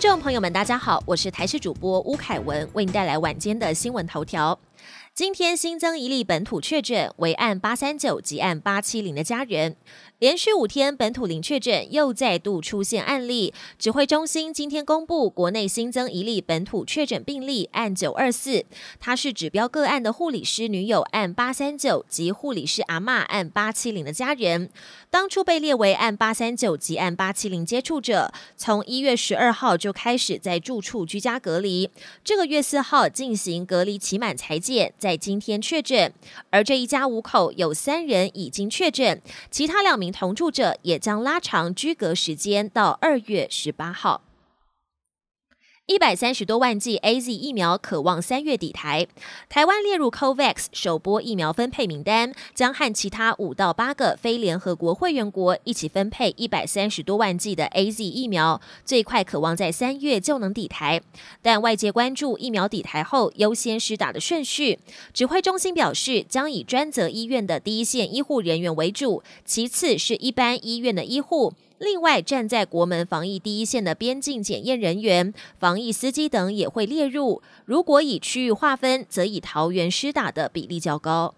观众朋友们，大家好，我是台视主播吴凯文，为您带来晚间的新闻头条。今天新增一例本土确诊，为案八三九及案八七零的家人。连续五天本土零确诊，又再度出现案例。指挥中心今天公布，国内新增一例本土确诊病例，案九二四，他是指标个案的护理师女友案八三九及护理师阿嬷案八七零的家人，当初被列为案八三九及案八七零接触者，从一月十二号就开始在住处居家隔离，这个月四号进行隔离期满裁剪，在在今天确诊。而这一家五口有三人已经确诊，其他两名。同住者也将拉长居隔时间到二月十八号。一百三十多万剂 A Z 疫苗渴望三月底台，台湾列入 COVAX 首波疫苗分配名单，将和其他五到八个非联合国会员国一起分配一百三十多万剂的 A Z 疫苗，最快渴望在三月就能抵台。但外界关注疫苗抵台后优先施打的顺序，指挥中心表示将以专责医院的第一线医护人员为主，其次是一般医院的医护。另外，站在国门防疫第一线的边境检验人员、防疫司机等也会列入。如果以区域划分，则以桃园施打的比例较高。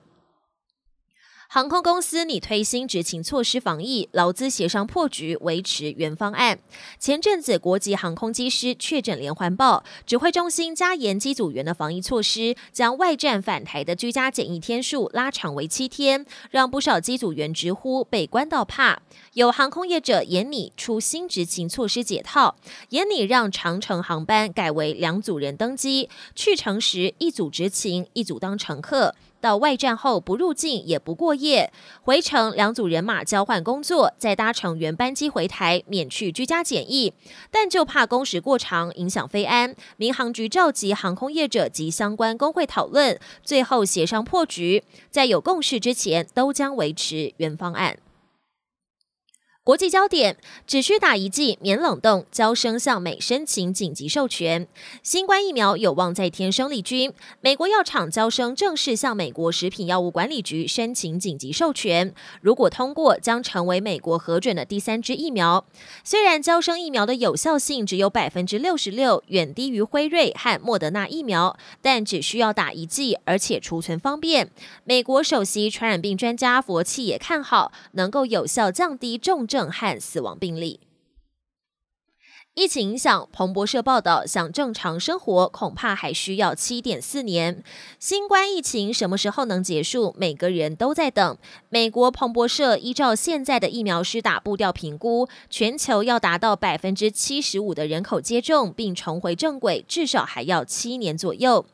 航空公司拟推新执勤措施防疫，劳资协商破局，维持原方案。前阵子国际航空机师确诊连环爆，指挥中心加严机组员的防疫措施，将外站返台的居家检疫天数拉长为七天，让不少机组员直呼被关到怕。有航空业者严拟出新执勤措施解套，严拟让长程航班改为两组人登机，去程时一组执勤，一组当乘客。到外站后不入境也不过夜，回程两组人马交换工作，再搭乘原班机回台，免去居家检疫。但就怕工时过长影响飞安，民航局召集航空业者及相关工会讨论，最后协商破局，在有共识之前，都将维持原方案。国际焦点：只需打一剂免冷冻，交生向美申请紧急授权。新冠疫苗有望再添生力军。美国药厂交生正式向美国食品药物管理局申请紧急授权，如果通过，将成为美国核准的第三支疫苗。虽然交生疫苗的有效性只有百分之六十六，远低于辉瑞和莫德纳疫苗，但只需要打一剂，而且储存方便。美国首席传染病专家佛契也看好，能够有效降低重。症和死亡病例。疫情影响，彭博社报道，想正常生活恐怕还需要七点四年。新冠疫情什么时候能结束？每个人都在等。美国彭博社依照现在的疫苗施打步调评估，全球要达到百分之七十五的人口接种并重回正轨，至少还要七年左右。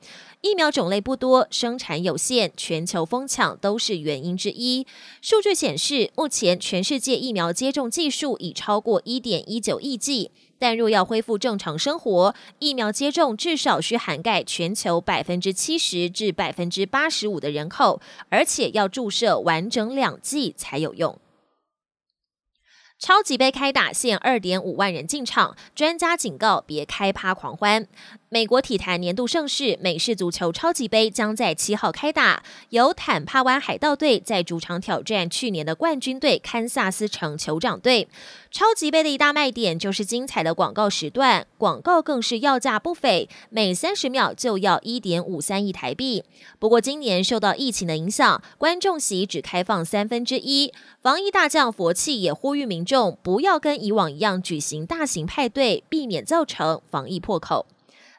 疫苗种类不多，生产有限，全球疯抢都是原因之一。数据显示，目前全世界疫苗接种技术已超过一点一九亿剂。但若要恢复正常生活，疫苗接种至少需涵盖全球百分之七十至百分之八十五的人口，而且要注射完整两剂才有用。超级杯开打，限二点五万人进场，专家警告别开趴狂欢。美国体坛年度盛事美式足球超级杯将在七号开打，由坦帕湾海盗队在主场挑战去年的冠军队堪萨斯城酋长队。超级杯的一大卖点就是精彩的广告时段，广告更是要价不菲，每三十秒就要一点五三亿台币。不过今年受到疫情的影响，观众席只开放三分之一。防疫大将佛气也呼吁民众不要跟以往一样举行大型派对，避免造成防疫破口。